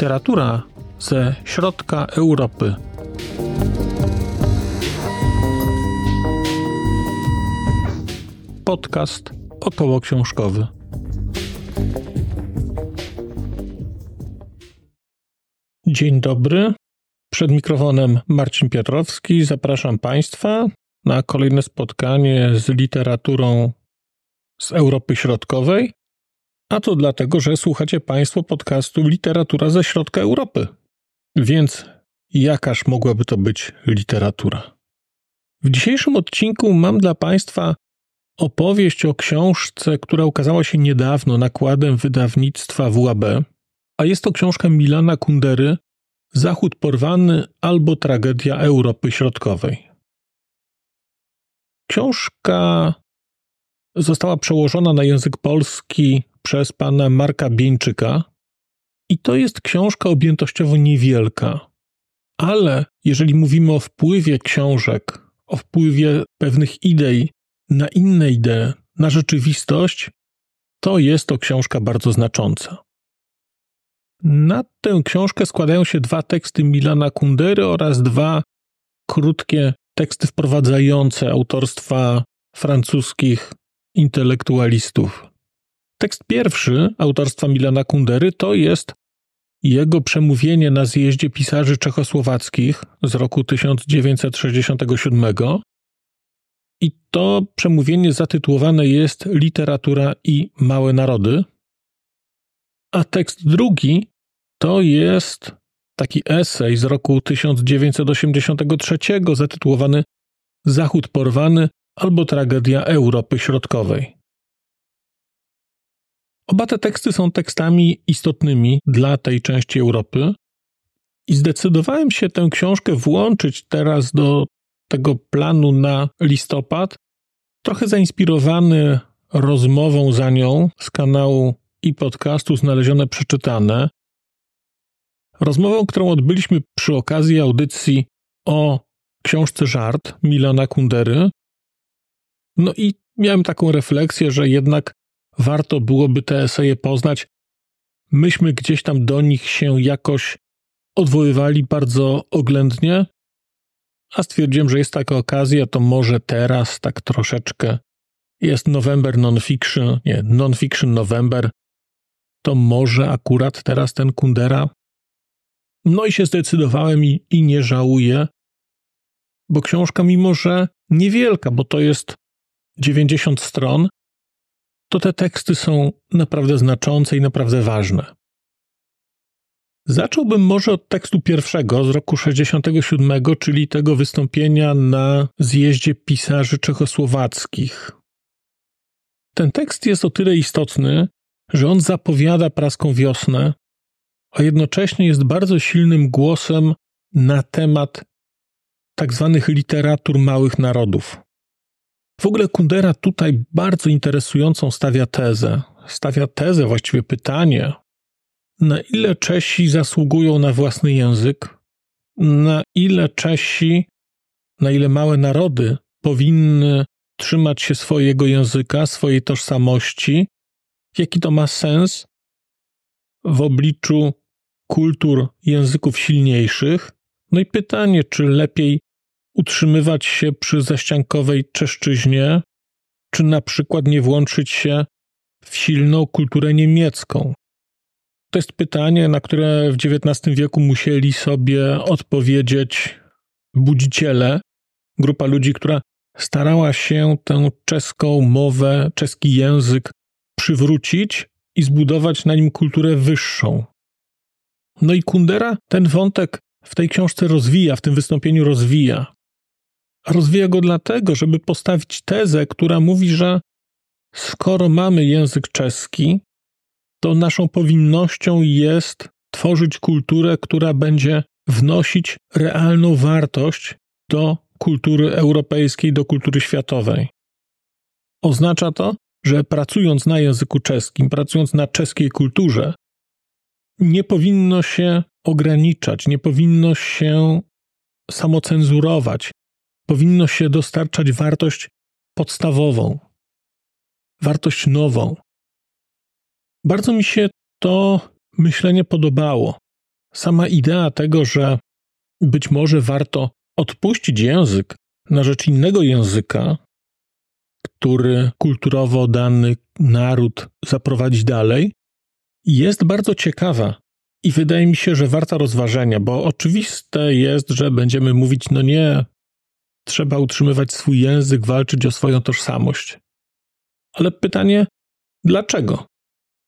literatura ze środka Europy. Podcast około książkowy. Dzień dobry. Przed mikrofonem Marcin Piotrowski. Zapraszam Państwa na kolejne spotkanie z literaturą z Europy Środkowej. A to dlatego, że słuchacie Państwo podcastu Literatura ze środka Europy. Więc jakaż mogłaby to być literatura? W dzisiejszym odcinku mam dla Państwa opowieść o książce, która ukazała się niedawno nakładem wydawnictwa WAB, a jest to książka Milana Kundery Zachód porwany albo tragedia Europy Środkowej. Książka została przełożona na język polski przez pana Marka Bieńczyka i to jest książka objętościowo niewielka. Ale jeżeli mówimy o wpływie książek, o wpływie pewnych idei na inne idee, na rzeczywistość, to jest to książka bardzo znacząca. Na tę książkę składają się dwa teksty Milana Kundery oraz dwa krótkie teksty wprowadzające autorstwa francuskich intelektualistów. Tekst pierwszy autorstwa Milana Kundery to jest jego przemówienie na zjeździe pisarzy czechosłowackich z roku 1967. I to przemówienie zatytułowane jest Literatura i małe narody. A tekst drugi to jest taki esej z roku 1983 zatytułowany Zachód porwany albo tragedia Europy Środkowej. Oba te teksty są tekstami istotnymi dla tej części Europy i zdecydowałem się tę książkę włączyć teraz do tego planu na listopad, trochę zainspirowany rozmową za nią z kanału i podcastu Znalezione Przeczytane. Rozmową, którą odbyliśmy przy okazji audycji o książce Żart Milana Kundery. No i miałem taką refleksję, że jednak warto byłoby te eseje poznać. Myśmy gdzieś tam do nich się jakoś odwoływali bardzo oględnie, a stwierdziłem, że jest taka okazja, to może teraz tak troszeczkę jest November Nonfiction, nie, Nonfiction November, to może akurat teraz ten Kundera. No i się zdecydowałem i, i nie żałuję, bo książka, mimo że niewielka, bo to jest 90 stron, to te teksty są naprawdę znaczące i naprawdę ważne. Zacząłbym może od tekstu pierwszego z roku 67, czyli tego wystąpienia na zjeździe pisarzy czechosłowackich. Ten tekst jest o tyle istotny, że on zapowiada praską wiosnę, a jednocześnie jest bardzo silnym głosem na temat tak zwanych literatur małych narodów. W ogóle Kundera tutaj bardzo interesującą stawia tezę. Stawia tezę, właściwie pytanie, na ile Czesi zasługują na własny język, na ile Czesi, na ile małe narody powinny trzymać się swojego języka, swojej tożsamości, jaki to ma sens w obliczu kultur języków silniejszych. No i pytanie, czy lepiej utrzymywać się przy zaściankowej czeszczyźnie, czy na przykład nie włączyć się w silną kulturę niemiecką? To jest pytanie, na które w XIX wieku musieli sobie odpowiedzieć budziciele, grupa ludzi, która starała się tę czeską mowę, czeski język przywrócić i zbudować na nim kulturę wyższą. No i Kundera ten wątek w tej książce rozwija, w tym wystąpieniu rozwija. Rozwija go dlatego, żeby postawić tezę, która mówi, że skoro mamy język czeski, to naszą powinnością jest tworzyć kulturę, która będzie wnosić realną wartość do kultury europejskiej, do kultury światowej. Oznacza to, że pracując na języku czeskim, pracując na czeskiej kulturze, nie powinno się ograniczać, nie powinno się samocenzurować, powinno się dostarczać wartość podstawową, wartość nową. Bardzo mi się to myślenie podobało. sama idea tego, że być może warto odpuścić język na rzecz innego języka, który kulturowo dany naród zaprowadzi dalej, jest bardzo ciekawa i wydaje mi się, że warta rozważenia, bo oczywiste jest, że będziemy mówić: no nie, trzeba utrzymywać swój język, walczyć o swoją tożsamość. Ale pytanie, dlaczego?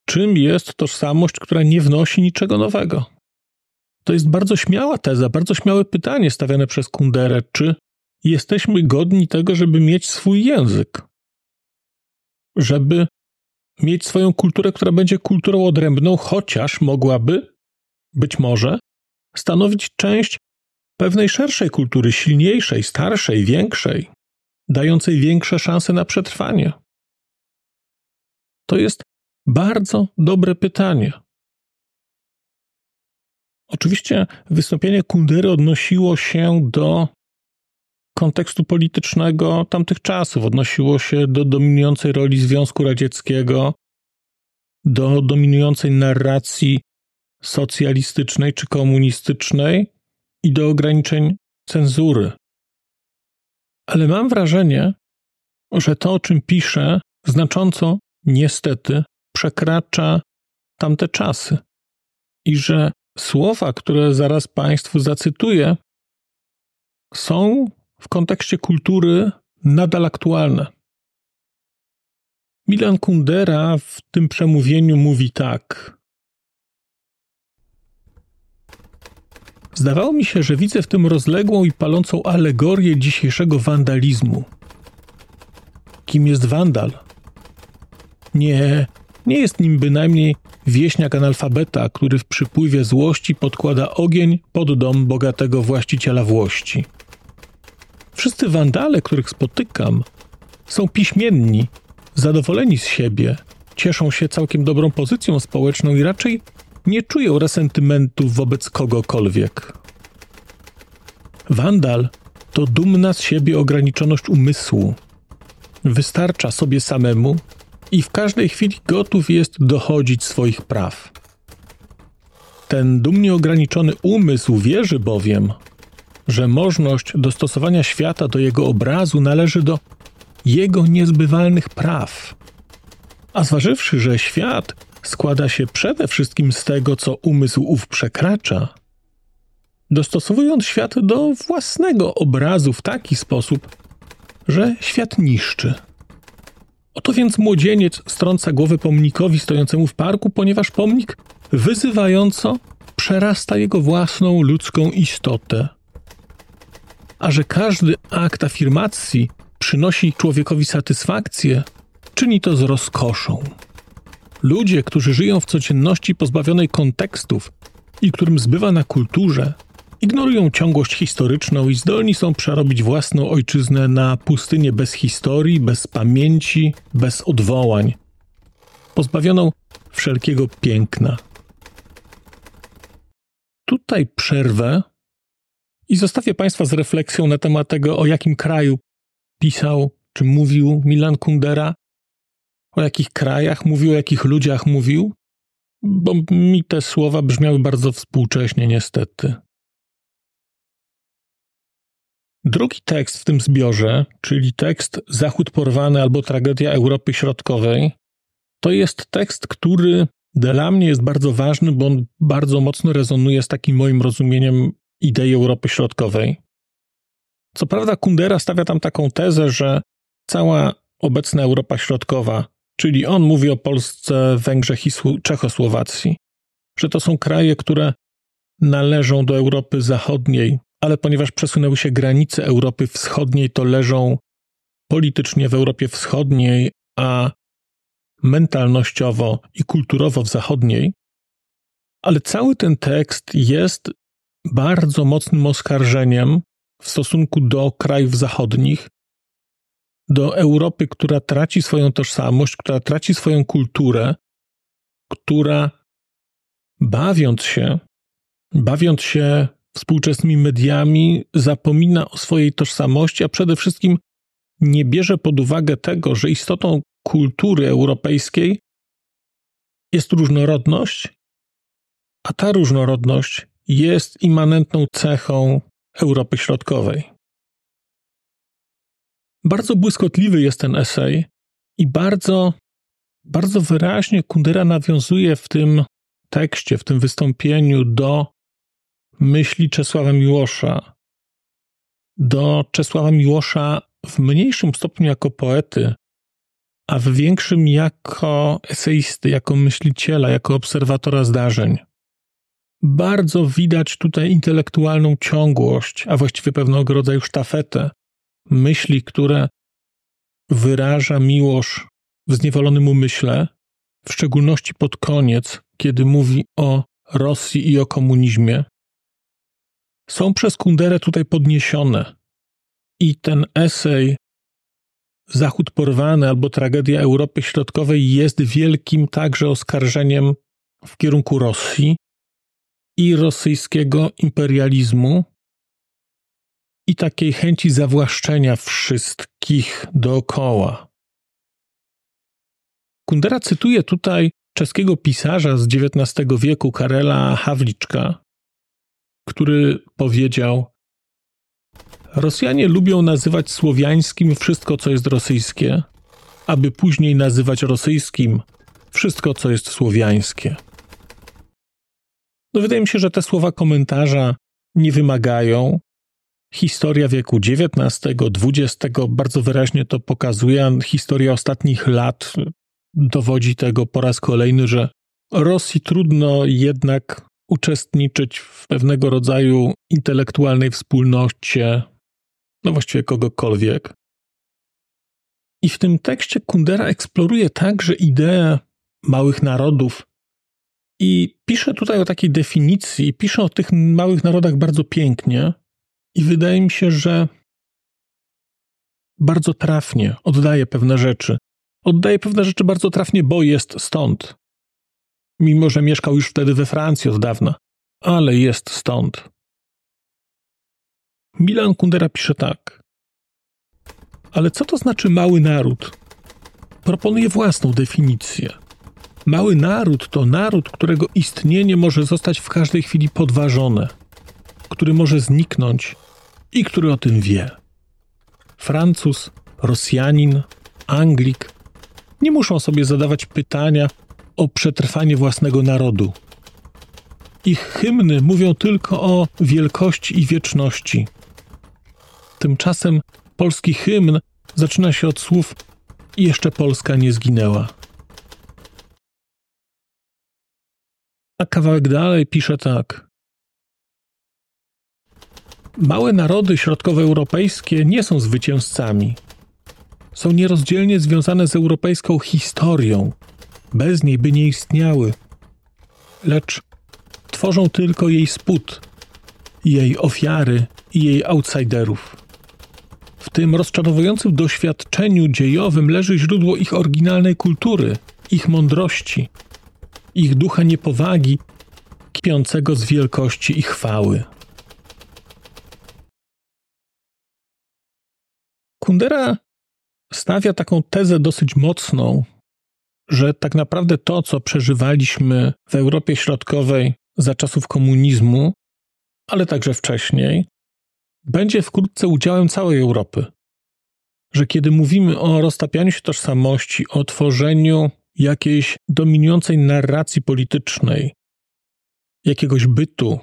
Czym jest tożsamość, która nie wnosi niczego nowego? To jest bardzo śmiała teza, bardzo śmiałe pytanie stawiane przez Kunderę. Czy jesteśmy godni tego, żeby mieć swój język? Żeby mieć swoją kulturę, która będzie kulturą odrębną, chociaż mogłaby, być może, stanowić część pewnej szerszej kultury, silniejszej, starszej, większej, dającej większe szanse na przetrwanie? To jest bardzo dobre pytanie. Oczywiście wystąpienie Kundery odnosiło się do kontekstu politycznego tamtych czasów, odnosiło się do dominującej roli Związku Radzieckiego, do dominującej narracji socjalistycznej czy komunistycznej i do ograniczeń cenzury. Ale mam wrażenie, że to, o czym pisze, znacząco, niestety, przekracza tamte czasy i że Słowa, które zaraz Państwu zacytuję, są w kontekście kultury nadal aktualne. Milan Kundera w tym przemówieniu mówi tak. Zdawało mi się, że widzę w tym rozległą i palącą alegorię dzisiejszego wandalizmu. Kim jest wandal? Nie, nie jest nim bynajmniej wieśniak analfabeta, który w przypływie złości podkłada ogień pod dom bogatego właściciela włości. Wszyscy wandale, których spotykam, są piśmienni, zadowoleni z siebie, cieszą się całkiem dobrą pozycją społeczną i raczej nie czują resentymentu wobec kogokolwiek. Wandal to dumna z siebie ograniczoność umysłu. Wystarcza sobie samemu i w każdej chwili gotów jest dochodzić swoich praw. Ten dumnie ograniczony umysł wierzy bowiem, że możność dostosowania świata do jego obrazu należy do jego niezbywalnych praw. A zważywszy, że świat składa się przede wszystkim z tego, co umysł ów przekracza, dostosowując świat do własnego obrazu w taki sposób, że świat niszczy. Oto więc młodzieniec strąca głowę pomnikowi stojącemu w parku, ponieważ pomnik wyzywająco przerasta jego własną ludzką istotę. A że każdy akt afirmacji przynosi człowiekowi satysfakcję, czyni to z rozkoszą. Ludzie, którzy żyją w codzienności pozbawionej kontekstów i którym zbywa na kulturze, ignorują ciągłość historyczną i zdolni są przerobić własną ojczyznę na pustynię bez historii, bez pamięci, bez odwołań, pozbawioną wszelkiego piękna. Tutaj przerwę i zostawię Państwa z refleksją na temat tego, o jakim kraju pisał czy mówił Milan Kundera, o jakich krajach mówił, o jakich ludziach mówił, bo mi te słowa brzmiały bardzo współcześnie, niestety. Drugi tekst w tym zbiorze, czyli tekst Zachód porwany albo Tragedia Europy Środkowej, to jest tekst, który dla mnie jest bardzo ważny, bo on bardzo mocno rezonuje z takim moim rozumieniem idei Europy Środkowej. Co prawda, Kundera stawia tam taką tezę, że cała obecna Europa Środkowa, czyli on mówi o Polsce, Węgrzech i Czechosłowacji, że to są kraje, które należą do Europy Zachodniej, ale ponieważ przesunęły się granice Europy Wschodniej, to leżą politycznie w Europie Wschodniej, a mentalnościowo i kulturowo w zachodniej. Ale cały ten tekst jest bardzo mocnym oskarżeniem w stosunku do krajów zachodnich, do Europy, która traci swoją tożsamość, która traci swoją kulturę, która bawiąc się, bawiąc się współczesnymi mediami zapomina o swojej tożsamości, a przede wszystkim nie bierze pod uwagę tego, że istotą kultury europejskiej jest różnorodność, a ta różnorodność jest immanentną cechą Europy Środkowej. Bardzo błyskotliwy jest ten esej i bardzo, bardzo wyraźnie Kundera nawiązuje w tym tekście, w tym wystąpieniu do myśli Czesława Miłosza, do Czesława Miłosza w mniejszym stopniu jako poety, a w większym jako eseisty, jako myśliciela, jako obserwatora zdarzeń. Bardzo widać tutaj intelektualną ciągłość, a właściwie pewnego rodzaju sztafetę myśli, które wyraża Miłosz w zniewolonym umyśle, w szczególności pod koniec, kiedy mówi o Rosji i o komunizmie, są przez Kunderę tutaj podniesione. I ten esej Zachód porwany albo tragedia Europy Środkowej jest wielkim także oskarżeniem w kierunku Rosji i rosyjskiego imperializmu i takiej chęci zawłaszczenia wszystkich dookoła. Kundera cytuje tutaj czeskiego pisarza z XIX wieku Karela Hawliczka, który powiedział: Rosjanie lubią nazywać słowiańskim wszystko, co jest rosyjskie, aby później nazywać rosyjskim wszystko, co jest słowiańskie. No wydaje mi się, że te słowa komentarza nie wymagają. Historia wieku XIX, XX bardzo wyraźnie to pokazuje. Historia ostatnich lat dowodzi tego po raz kolejny, że Rosji trudno jednak uczestniczyć w pewnego rodzaju intelektualnej wspólnocie, no właściwie kogokolwiek. I w tym tekście Kundera eksploruje także ideę małych narodów i pisze tutaj o takiej definicji, pisze o tych małych narodach bardzo pięknie i wydaje mi się, że bardzo trafnie oddaje pewne rzeczy. Oddaje pewne rzeczy bardzo trafnie, bo jest stąd. Mimo, że mieszkał już wtedy we Francji od dawna, ale jest stąd. Milan Kundera pisze tak. Ale co to znaczy mały naród? Proponuje własną definicję. Mały naród to naród, którego istnienie może zostać w każdej chwili podważone, który może zniknąć i który o tym wie. Francuz, Rosjanin, Anglik nie muszą sobie zadawać pytania o przetrwanie własnego narodu. Ich hymny mówią tylko o wielkości i wieczności. Tymczasem polski hymn zaczyna się od słów jeszcze Polska nie zginęła. A kawałek dalej pisze tak. Małe narody środkowoeuropejskie nie są zwycięzcami. Są nierozdzielnie związane z europejską historią. Bez niej by nie istniały. Lecz tworzą tylko jej spód, jej ofiary i jej outsiderów. W tym rozczarowującym doświadczeniu dziejowym leży źródło ich oryginalnej kultury, ich mądrości, ich ducha niepowagi, kpiącego z wielkości i chwały. Kundera stawia taką tezę dosyć mocną, że tak naprawdę to, co przeżywaliśmy w Europie Środkowej za czasów komunizmu, ale także wcześniej, będzie wkrótce udziałem całej Europy. Że kiedy mówimy o roztapianiu się tożsamości, o tworzeniu jakiejś dominującej narracji politycznej, jakiegoś bytu,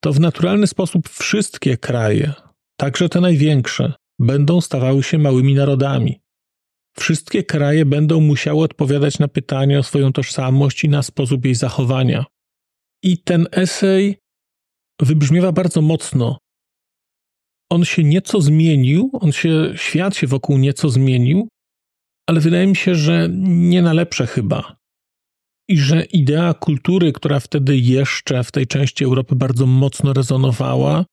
to w naturalny sposób wszystkie kraje, także te największe, będą stawały się małymi narodami. Wszystkie kraje będą musiały odpowiadać na pytania o swoją tożsamość i na sposób jej zachowania. I ten esej wybrzmiewa bardzo mocno. On się nieco zmienił, on się, świat się wokół nieco zmienił, ale wydaje mi się, że nie na lepsze chyba. I że idea kultury, która wtedy jeszcze w tej części Europy bardzo mocno rezonowała,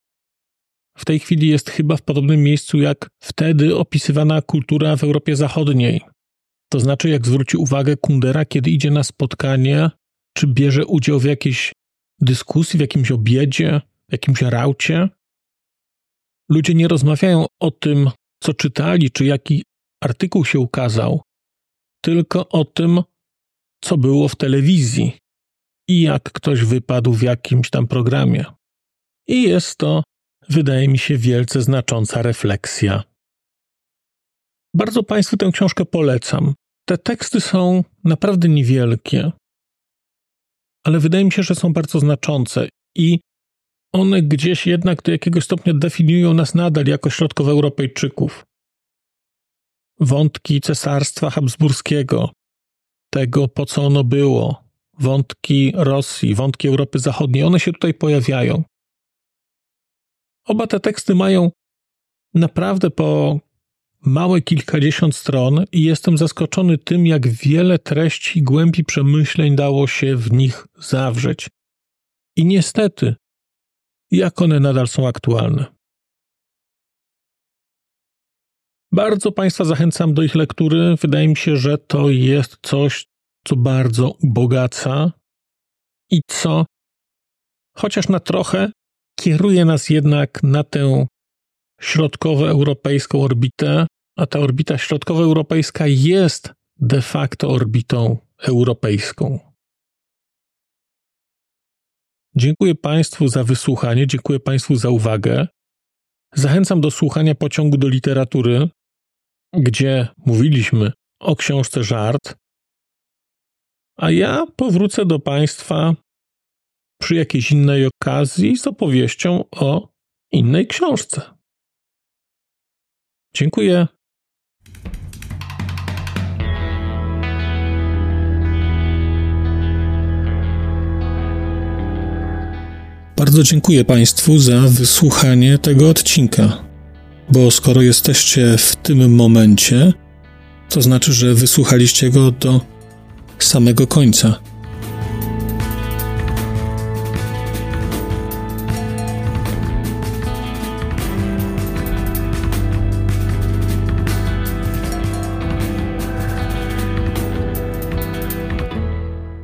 w tej chwili jest chyba w podobnym miejscu jak wtedy opisywana kultura w Europie Zachodniej. To znaczy, jak zwróci uwagę Kundera, kiedy idzie na spotkanie, czy bierze udział w jakiejś dyskusji, w jakimś obiedzie, w jakimś raucie. Ludzie nie rozmawiają o tym, co czytali, czy jaki artykuł się ukazał, tylko o tym, co było w telewizji, i jak ktoś wypadł w jakimś tam programie. I jest to, wydaje mi się, wielce znacząca refleksja. Bardzo Państwu tę książkę polecam. Te teksty są naprawdę niewielkie, ale wydaje mi się, że są bardzo znaczące i one gdzieś jednak do jakiegoś stopnia definiują nas nadal jako środkowoeuropejczyków. Wątki cesarstwa habsburskiego, tego po co ono było, wątki Rosji, wątki Europy Zachodniej, one się tutaj pojawiają. Oba te teksty mają naprawdę po małe kilkadziesiąt stron i jestem zaskoczony tym, jak wiele treści, głębi przemyśleń dało się w nich zawrzeć. I niestety, jak one nadal są aktualne. Bardzo Państwa zachęcam do ich lektury. Wydaje mi się, że to jest coś, co bardzo ubogaca i co, chociaż na trochę, kieruje nas jednak na tę środkowoeuropejską orbitę, a ta orbita środkowoeuropejska jest de facto orbitą europejską. Dziękuję Państwu za wysłuchanie, dziękuję Państwu za uwagę. Zachęcam do słuchania pociągu do literatury, gdzie mówiliśmy o książce Żart, a ja powrócę do Państwa przy jakiejś innej okazji z opowieścią o innej książce. Dziękuję. Bardzo dziękuję Państwu za wysłuchanie tego odcinka, bo skoro jesteście w tym momencie, to znaczy, że wysłuchaliście go do samego końca.